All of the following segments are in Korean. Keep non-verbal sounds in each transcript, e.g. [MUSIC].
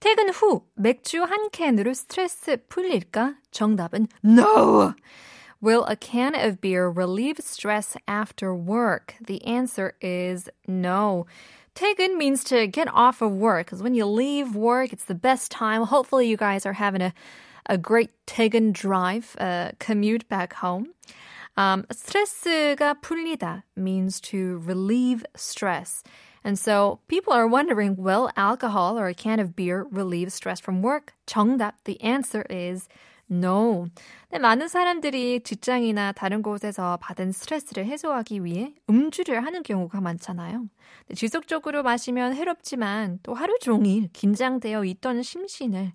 퇴근 후 맥주 한 캔으로 스트레스 풀릴까? 정답은 no. Will a can of beer relieve stress after work? The answer is no. 퇴근 means to get off of work because when you leave work, it's the best time. Hopefully, you guys are having a, a great 퇴근 drive, uh, commute back home. Um, 스트레스가 풀리다 means to relieve stress. And so people are wondering, will alcohol or a can of beer relieve stress from work? 정답, the answer is no. 네, 많은 사람들이 직장이나 다른 곳에서 받은 스트레스를 해소하기 위해 음주를 하는 경우가 많잖아요. 네, 지속적으로 마시면 해롭지만 또 하루 종일 긴장되어 있던 심신을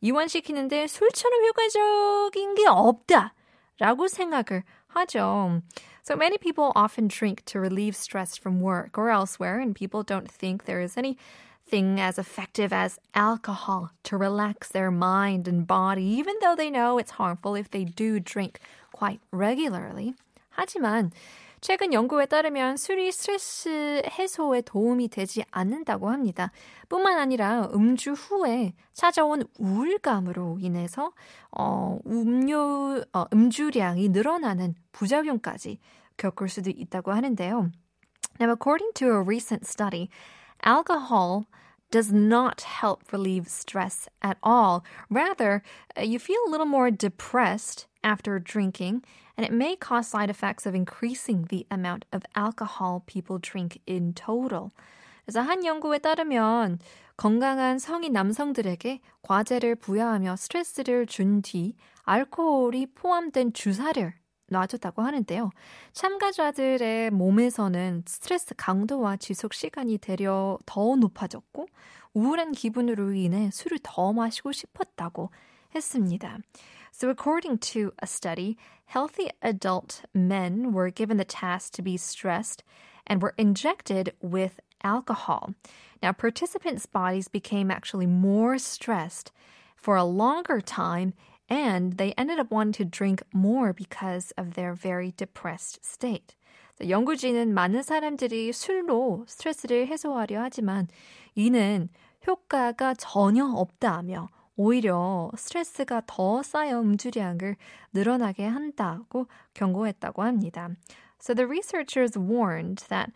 이완시키는데 술처럼 효과적인 게 없다. 라고 생각을 하죠. So many people often drink to relieve stress from work or elsewhere, and people don't think there is anything as effective as alcohol to relax their mind and body, even though they know it's harmful if they do drink quite regularly. 하지만 최근 연구에 따르면 술이 스트레스 해소에 도움이 되지 않는다고 합니다. 뿐만 아니라 음주 후에 찾아온 우울감으로 인해서 어, 음료 어, 음주량이 늘어나는 부작용까지 겪을 수도 있다고 하는데요. Now, according to a recent study, alcohol does not help relieve stress at all. Rather, uh, you feel a little more depressed after drinking, and it may cause side effects of increasing the amount of alcohol people drink in total. 그래서 한 연구에 따르면 건강한 성인 남성들에게 과제를 부여하며 스트레스를 준 뒤 알코올이 포함된 주사를 놔줬다고 하는데요. 참가자들의 몸에서는 스트레스 강도와 지속 시간이 되려 더 높아졌고 우울한 기분으로 인해 술을 더 마시고 싶었다고 했습니다. So, according to a study, healthy adult men were given the task to be stressed and were injected with alcohol. Now, participants' bodies became actually more stressed for a longer time and they ended up wanting to drink more because of their very depressed state. 연구진은 많은 사람들이 술로 스트레스를 해소하려 하지만 이는 효과가 전혀 없다며 오히려 스트레스가 더 쌓여 음주량을 늘어나게 한다고 경고했다고 합니다. So the researchers warned that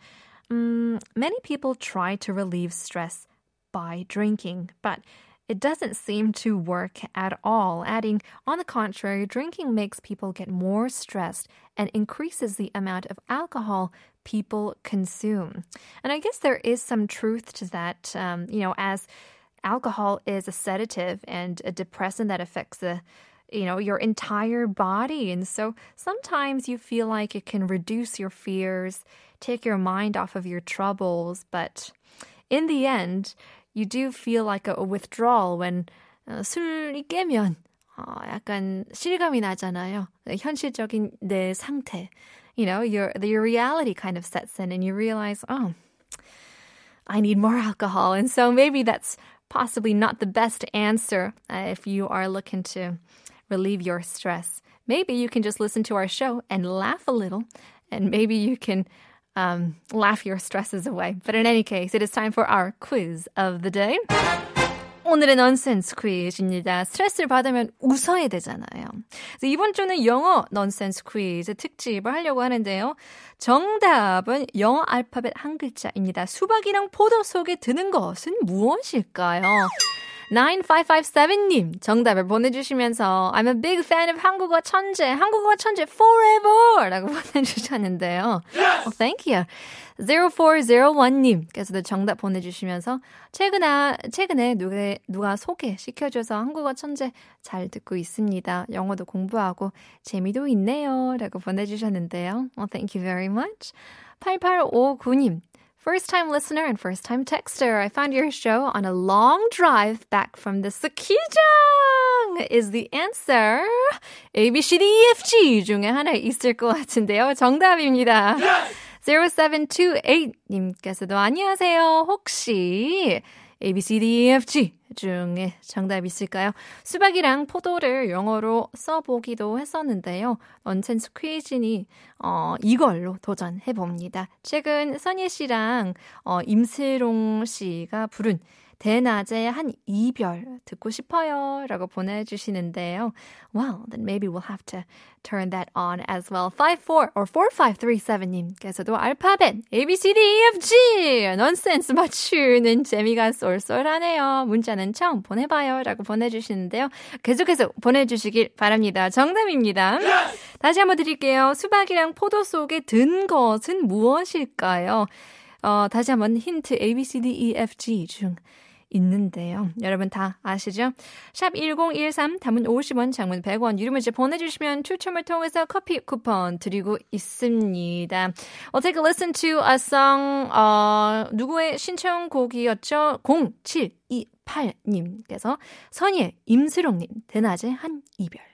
um, many people try to relieve stress by drinking, but it doesn't seem to work at all. Adding, on the contrary, drinking makes people get more stressed and increases the amount of alcohol people consume. And I guess there is some truth to that, um, you know, as alcohol is a sedative and a depressant that affects the you know your entire body and so sometimes you feel like it can reduce your fears take your mind off of your troubles but in the end you do feel like a, withdrawal when uh, 술이 깨면 어, 약간 실감이 나잖아요. 현실적인 내 상태. You know, your your reality kind of sets in and you realize, oh, I need more alcohol. And so maybe that's possibly not the best answer uh, if you are looking to relieve your stress. Maybe you can just listen to our show and laugh a little and maybe you can um, laugh your stresses away. But in any case, it is time for our quiz of the day. 오늘의 넌센스 퀴즈입니다. 스트레스를 받으면 웃어야 되잖아요. 이번 주는 영어 넌센스 퀴즈 특집을 하려고 하는데요. 정답은 영어 알파벳 한 글자입니다. 수박이랑 포도 속에 드는 것은 무엇일까요? 9557님 정답을 보내주시면서 I'm a big fan of 한국어 천재, 한국어 천재 forever 라고 [LAUGHS] 보내주셨는데요. Yes! Well, thank you. 0401님께서도 정답 보내주시면서 최근에, 최근에 누가, 누가 소개시켜줘서 한국어 천재 잘 듣고 있습니다. 영어도 공부하고 재미도 있네요. 라고 보내주셨는데요. Well, thank you very much. 8859님. First time listener and first time texter. I found your show on a long drive back from the Sakijang is the answer. A, B, C, D, E, F, G 중에 하나 있을 것 같은데요. 정답입니다. 0728님께서도 안녕하세요. 혹시 A, B, C, D, E, F, G 중에 정답 있을까요? 수박이랑 포도를 영어로 써보기도 했었는데요. 언센스 퀴즈니 어, 이걸로 도전해봅니다. 최근 선예 씨랑 어, 임슬롱 씨가 부른 대낮에 한 이별 듣고 싶어요 라고 보내주시는데요. Well, then maybe we'll have to turn that on as well. 54 or 4537님께서도 알파벳 A, B, C, D, E, F, G 넌센스 맞추는 재미가 쏠쏠하네요. 문자는 처음 보내봐요 라고 보내주시는데요. 계속해서 보내주시길 바랍니다. 정답입니다. 다시 한번 드릴게요. 수박이랑 포도 속에 든 것은 무엇일까요? 어, 다시 한번 힌트 A, B, C, D, E, F, G 중 있는데요. 여러분 다 아시죠? 샵 1013, 담은 50원, 장문 100원, 유료 문자 보내주시면 추첨을 통해서 커피 쿠폰 드리고 있습니다. We'll take a listen to a song, 어, 누구의 신청곡이었죠? 0728님께서 선희의 임수롱님, 대낮에 한 이별.